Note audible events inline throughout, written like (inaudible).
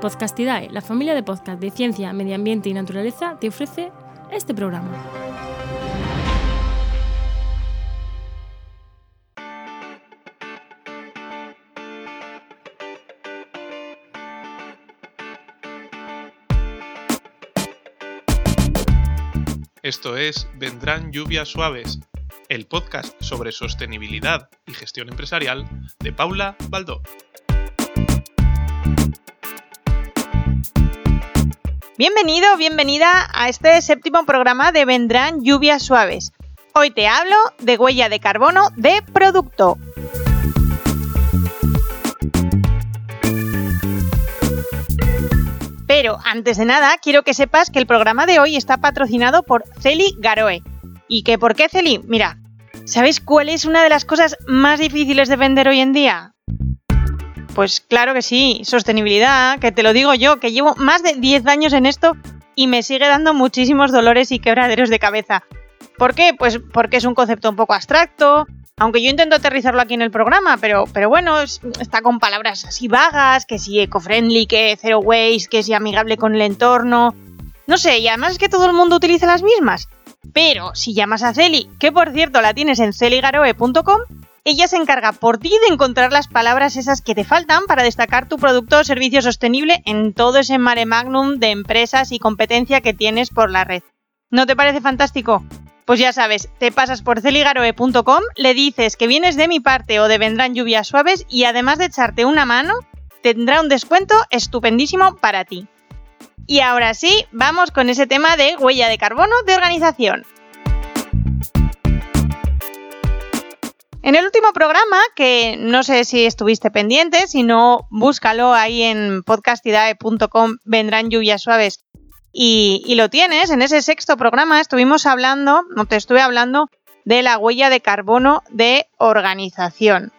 Podcastidae, la familia de podcast de ciencia, medio ambiente y naturaleza, te ofrece este programa. Esto es Vendrán lluvias suaves, el podcast sobre sostenibilidad y gestión empresarial de Paula Baldó. Bienvenido, bienvenida a este séptimo programa de Vendrán lluvias suaves. Hoy te hablo de huella de carbono de producto. Pero antes de nada, quiero que sepas que el programa de hoy está patrocinado por Celi Garoe. ¿Y que por qué Celi? Mira, ¿sabes cuál es una de las cosas más difíciles de vender hoy en día? Pues claro que sí, sostenibilidad, que te lo digo yo, que llevo más de 10 años en esto y me sigue dando muchísimos dolores y quebraderos de cabeza. ¿Por qué? Pues porque es un concepto un poco abstracto, aunque yo intento aterrizarlo aquí en el programa, pero, pero bueno, está con palabras así vagas, que si eco-friendly, que zero waste, que si amigable con el entorno. No sé, y además es que todo el mundo utiliza las mismas. Pero si llamas a Celi, que por cierto la tienes en celigaroe.com, ella se encarga por ti de encontrar las palabras esas que te faltan para destacar tu producto o servicio sostenible en todo ese mare magnum de empresas y competencia que tienes por la red. ¿No te parece fantástico? Pues ya sabes, te pasas por celigaroe.com, le dices que vienes de mi parte o de vendrán lluvias suaves y además de echarte una mano, tendrá un descuento estupendísimo para ti. Y ahora sí, vamos con ese tema de huella de carbono de organización. En el último programa, que no sé si estuviste pendiente, si no, búscalo ahí en podcastidae.com, vendrán lluvias suaves. Y, lo tienes, en ese sexto programa estuvimos hablando, no te estuve hablando, de la huella de carbono de organización.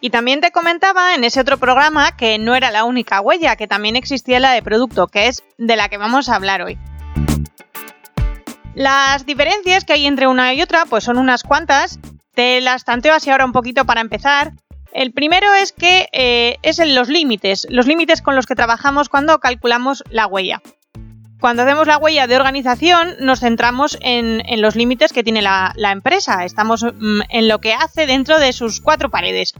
Y también te comentaba en ese otro programa que no era la única huella, que también existía la de producto, que es de la que vamos a hablar hoy. Las diferencias que hay entre una y otra, pues son unas cuantas, te las tanteo así ahora un poquito para empezar. El primero es que eh, es en los límites, los límites con los que trabajamos cuando calculamos la huella. Cuando hacemos la huella de organización nos centramos en, los límites que tiene la, empresa, estamos mm, en lo que hace dentro de sus cuatro paredes.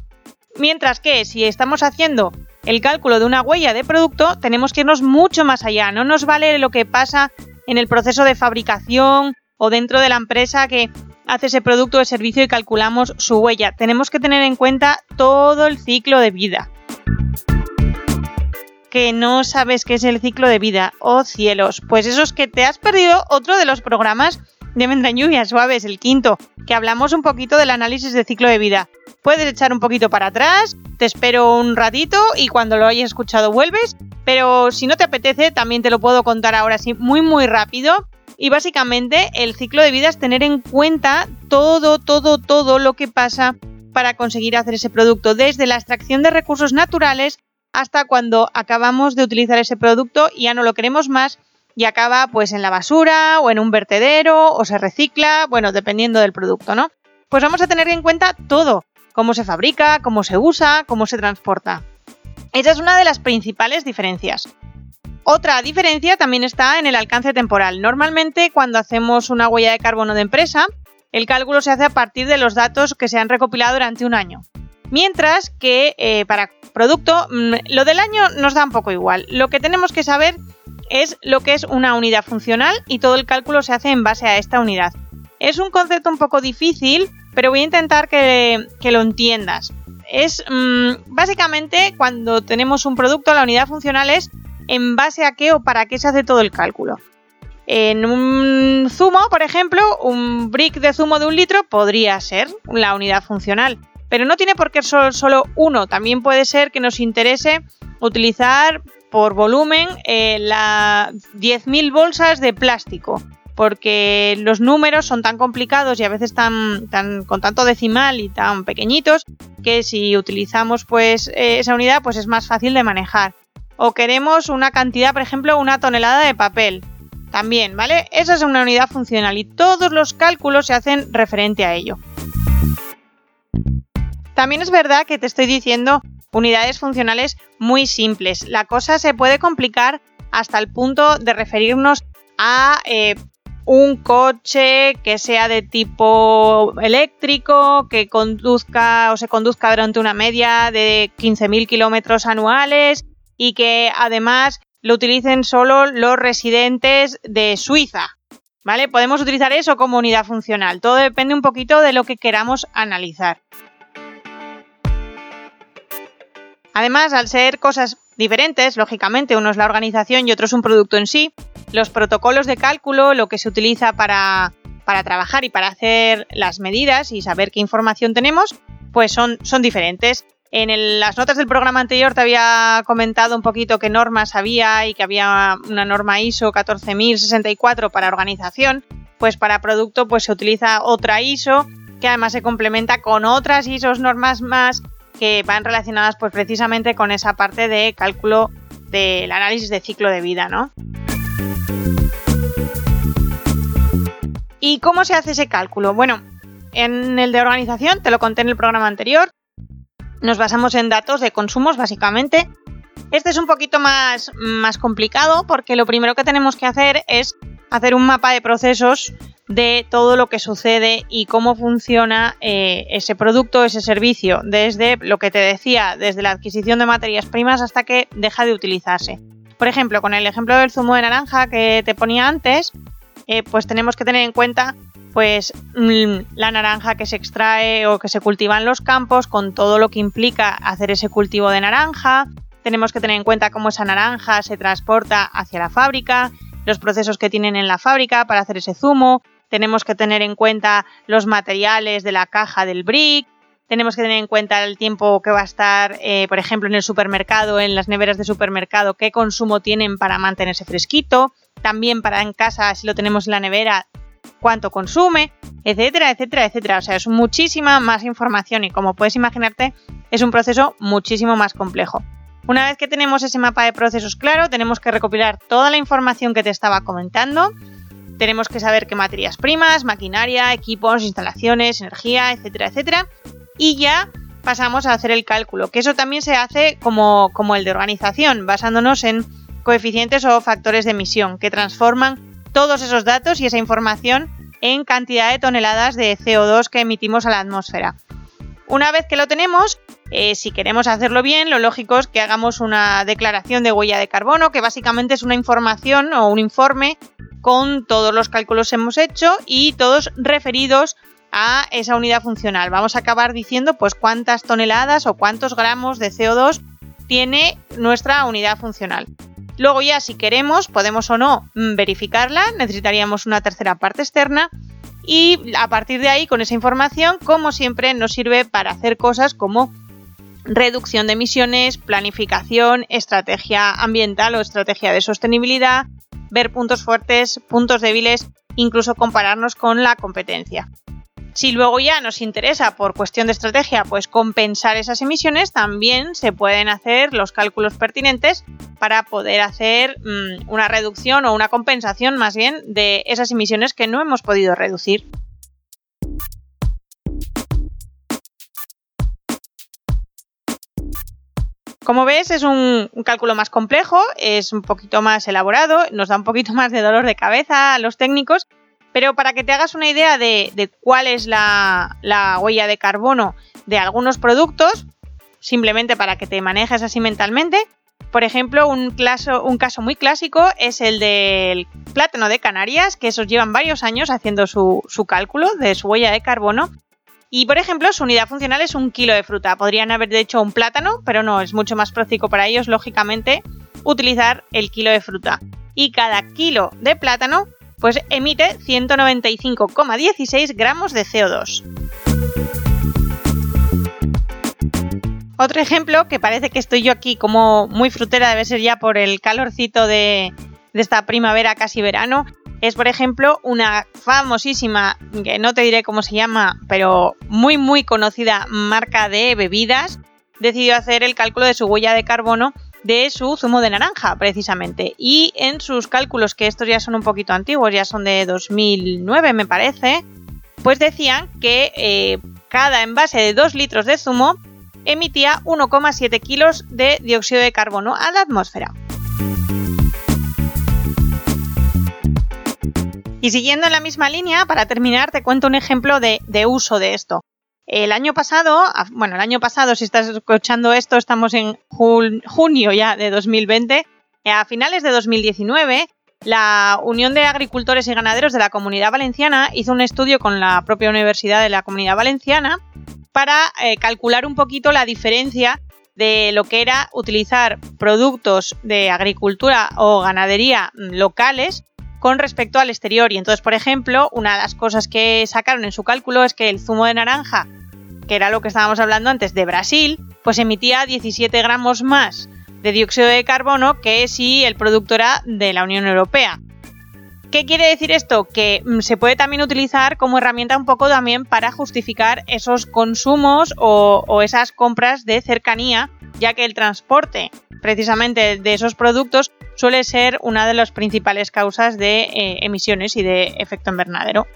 Mientras que si estamos haciendo el cálculo de una huella de producto, tenemos que irnos mucho más allá. No nos vale lo que pasa en el proceso de fabricación o dentro de la empresa que hace ese producto o servicio y calculamos su huella. Tenemos que tener en cuenta todo el ciclo de vida. Que no sabes qué es el ciclo de vida. Oh cielos, pues eso es que te has perdido otro de los programas de Vendrán Lluvias Suaves, el quinto, que hablamos un poquito del análisis de ciclo de vida. Puedes echar un poquito para atrás, te espero un ratito y cuando lo hayas escuchado vuelves, pero si no te apetece también te lo puedo contar ahora sí muy muy rápido y básicamente el ciclo de vida es tener en cuenta todo, todo, todo lo que pasa para conseguir hacer ese producto, desde la extracción de recursos naturales hasta cuando acabamos de utilizar ese producto y ya no lo queremos más y acaba pues en la basura o en un vertedero o se recicla, bueno, dependiendo del producto, ¿no? Pues vamos a tener en cuenta todo, cómo se fabrica, cómo se usa, cómo se transporta. Esa es una de las principales diferencias. Otra diferencia también está en el alcance temporal. Normalmente cuando hacemos una huella de carbono de empresa, el cálculo se hace a partir de los datos que se han recopilado durante un año. Mientras que eh, para producto, mm, lo del año nos da un poco igual. Lo que tenemos que saber es lo que es una unidad funcional y todo el cálculo se hace en base a esta unidad. Es un concepto un poco difícil, pero voy a intentar que, lo entiendas. Es mm, básicamente cuando tenemos un producto, la unidad funcional es en base a qué o para qué se hace todo el cálculo. En un zumo, por ejemplo, un brick de zumo de un litro podría ser la unidad funcional, pero no tiene por qué ser solo uno, también puede ser que nos interese utilizar por volumen eh, las 10.000 bolsas de plástico, porque los números son tan complicados y a veces tan, con tanto decimal y tan pequeñitos que si utilizamos pues eh, esa unidad pues es más fácil de manejar o queremos una cantidad, por ejemplo, una tonelada de papel. También, ¿vale? Esa es una unidad funcional y todos los cálculos se hacen referente a ello. También es verdad que te estoy diciendo unidades funcionales muy simples. La cosa se puede complicar hasta el punto de referirnos a eh, un coche que sea de tipo eléctrico, que conduzca o se conduzca durante una media de 15.000 kilómetros anuales y que además lo utilicen solo los residentes de Suiza. ¿Vale? Podemos utilizar eso como unidad funcional. Todo depende un poquito de lo que queramos analizar. Además, al ser cosas diferentes, lógicamente, uno es la organización y otro es un producto en sí, los protocolos de cálculo, lo que se utiliza para, trabajar y para hacer las medidas y saber qué información tenemos, pues son, son diferentes. En las notas del programa anterior te había comentado un poquito qué normas había y que había una norma ISO 14064 para organización, pues para producto pues se utiliza otra ISO que además se complementa con otras ISOs normas más que van relacionadas pues precisamente con esa parte de cálculo del análisis de ciclo de vida, ¿no? ¿Y cómo se hace ese cálculo? Bueno, en el de organización, te lo conté en el programa anterior, nos basamos en datos de consumos básicamente. Este es un poquito más, más complicado porque lo primero que tenemos que hacer es hacer un mapa de procesos de todo lo que sucede y cómo funciona eh, ese producto, ese servicio, desde lo que te decía, desde la adquisición de materias primas hasta que deja de utilizarse. Por ejemplo, con el ejemplo del zumo de naranja que te ponía antes, eh, pues tenemos que tener en cuenta pues mm, la naranja que se extrae o que se cultiva en los campos, con todo lo que implica hacer ese cultivo de naranja. Tenemos que tener en cuenta cómo esa naranja se transporta hacia la fábrica, los procesos que tienen en la fábrica para hacer ese zumo. Tenemos que tener en cuenta los materiales de la caja del brick. Tenemos que tener en cuenta el tiempo que va a estar, eh, por ejemplo, en el supermercado, en las neveras de supermercado, qué consumo tienen para mantenerse fresquito. También para en casa, si lo tenemos en la nevera, cuánto consume, etcétera, etcétera, etcétera. O sea, es muchísima más información y como puedes imaginarte, es un proceso muchísimo más complejo. Una vez que tenemos ese mapa de procesos claro, tenemos que recopilar toda la información que te estaba comentando. Tenemos que saber qué materias primas, maquinaria, equipos, instalaciones, energía, etcétera, etcétera. Y ya pasamos a hacer el cálculo, que eso también se hace como, como el de organización, basándonos en coeficientes o factores de emisión, que transforman todos esos datos y esa información en cantidad de toneladas de CO2 que emitimos a la atmósfera. Una vez que lo tenemos, eh, si queremos hacerlo bien, lo lógico es que hagamos una declaración de huella de carbono, que básicamente es una información o un informe con todos los cálculos que hemos hecho y todos referidos a esa unidad funcional. Vamos a acabar diciendo pues cuántas toneladas o cuántos gramos de CO2 tiene nuestra unidad funcional. Luego ya si queremos podemos o no mm, verificarla, necesitaríamos una tercera parte externa y a partir de ahí con esa información como siempre nos sirve para hacer cosas como reducción de emisiones, planificación, estrategia ambiental o estrategia de sostenibilidad, ver puntos fuertes, puntos débiles, incluso compararnos con la competencia. Si luego ya nos interesa por cuestión de estrategia pues compensar esas emisiones, también se pueden hacer los cálculos pertinentes para poder hacer mm, una reducción o una compensación más bien de esas emisiones que no hemos podido reducir. Como ves, es un, cálculo más complejo, es un poquito más elaborado, nos da un poquito (laughs) más de dolor de cabeza a los técnicos, pero para que te hagas una idea de, cuál es la, huella de carbono de algunos productos, simplemente para que te manejes así mentalmente, por ejemplo, un, caso muy clásico es el del plátano de Canarias, que esos llevan varios años haciendo su, su, cálculo de su huella de carbono. Y, por ejemplo, su unidad funcional es un kilo de fruta. Podrían haber hecho un plátano, pero no, es mucho más práctico para ellos, lógicamente, utilizar el kilo de fruta. Y cada kilo de plátano pues emite 195,16 gramos de CO2. Otro ejemplo, que parece que estoy yo aquí como muy frutera, debe ser ya por el calorcito de, esta primavera casi verano, es por ejemplo una famosísima, que no te diré cómo se llama, pero muy muy conocida marca de bebidas, decidió hacer el cálculo de su huella de carbono de su zumo de naranja, precisamente. Y en sus cálculos, que estos ya son un poquito antiguos, ya son de 2009 me parece, pues decían que eh, cada envase de 2 litros de zumo emitía 1,7 kilos de dióxido de carbono a la atmósfera. Y siguiendo en la misma línea, para terminar, te cuento un ejemplo de, uso de esto. El año pasado, bueno, el año pasado, si estás escuchando esto, estamos en junio ya de 2020, eh, a finales de 2019, la Unión de Agricultores y Ganaderos de la Comunidad Valenciana hizo un estudio con la propia Universidad de la Comunidad Valenciana para eh, calcular un poquito la diferencia de lo que era utilizar productos de agricultura o ganadería locales con respecto al exterior. Y entonces, por ejemplo, una de las cosas que sacaron en su cálculo es que el zumo de naranja, que era lo que estábamos hablando antes de Brasil, pues emitía 17 gramos más de dióxido de carbono que si el producto era de la Unión Europea. ¿Qué quiere decir esto? Que mm, se puede también utilizar como herramienta un poco también para justificar esos consumos o, esas compras de cercanía, ya que el transporte precisamente de esos productos suele ser una de las principales causas de eh, emisiones y de efecto invernadero.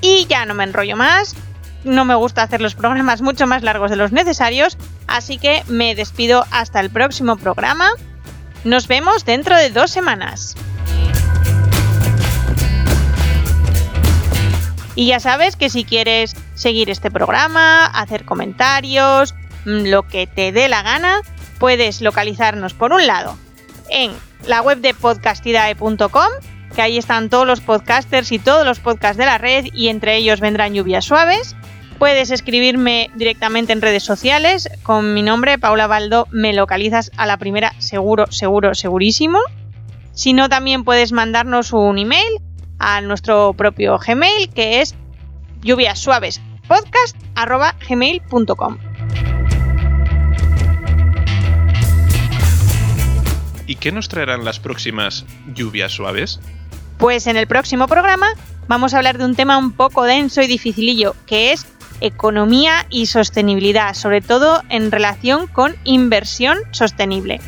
Y ya no me enrollo más, no me gusta hacer los programas mucho más largos de los necesarios, así que me despido hasta el próximo programa. Nos vemos dentro de dos semanas. Y ya sabes que si quieres seguir este programa, hacer comentarios, lo que te dé la gana, puedes localizarnos por un lado en la web de podcastidae.com, que ahí están todos los podcasters y todos los podcasts de la red y entre ellos vendrán lluvias suaves. Puedes escribirme directamente en redes sociales con mi nombre, Paula Baldo, me localizas a la primera seguro, seguro, segurísimo. Si no, también puedes mandarnos un email a nuestro propio Gmail que es lluviasuavespodcast.gmail.com ¿Y qué nos traerán las próximas lluvias suaves? Pues en el próximo programa vamos a hablar de un tema un poco denso y dificilillo, que es economía y sostenibilidad, sobre todo en relación con inversión sostenible.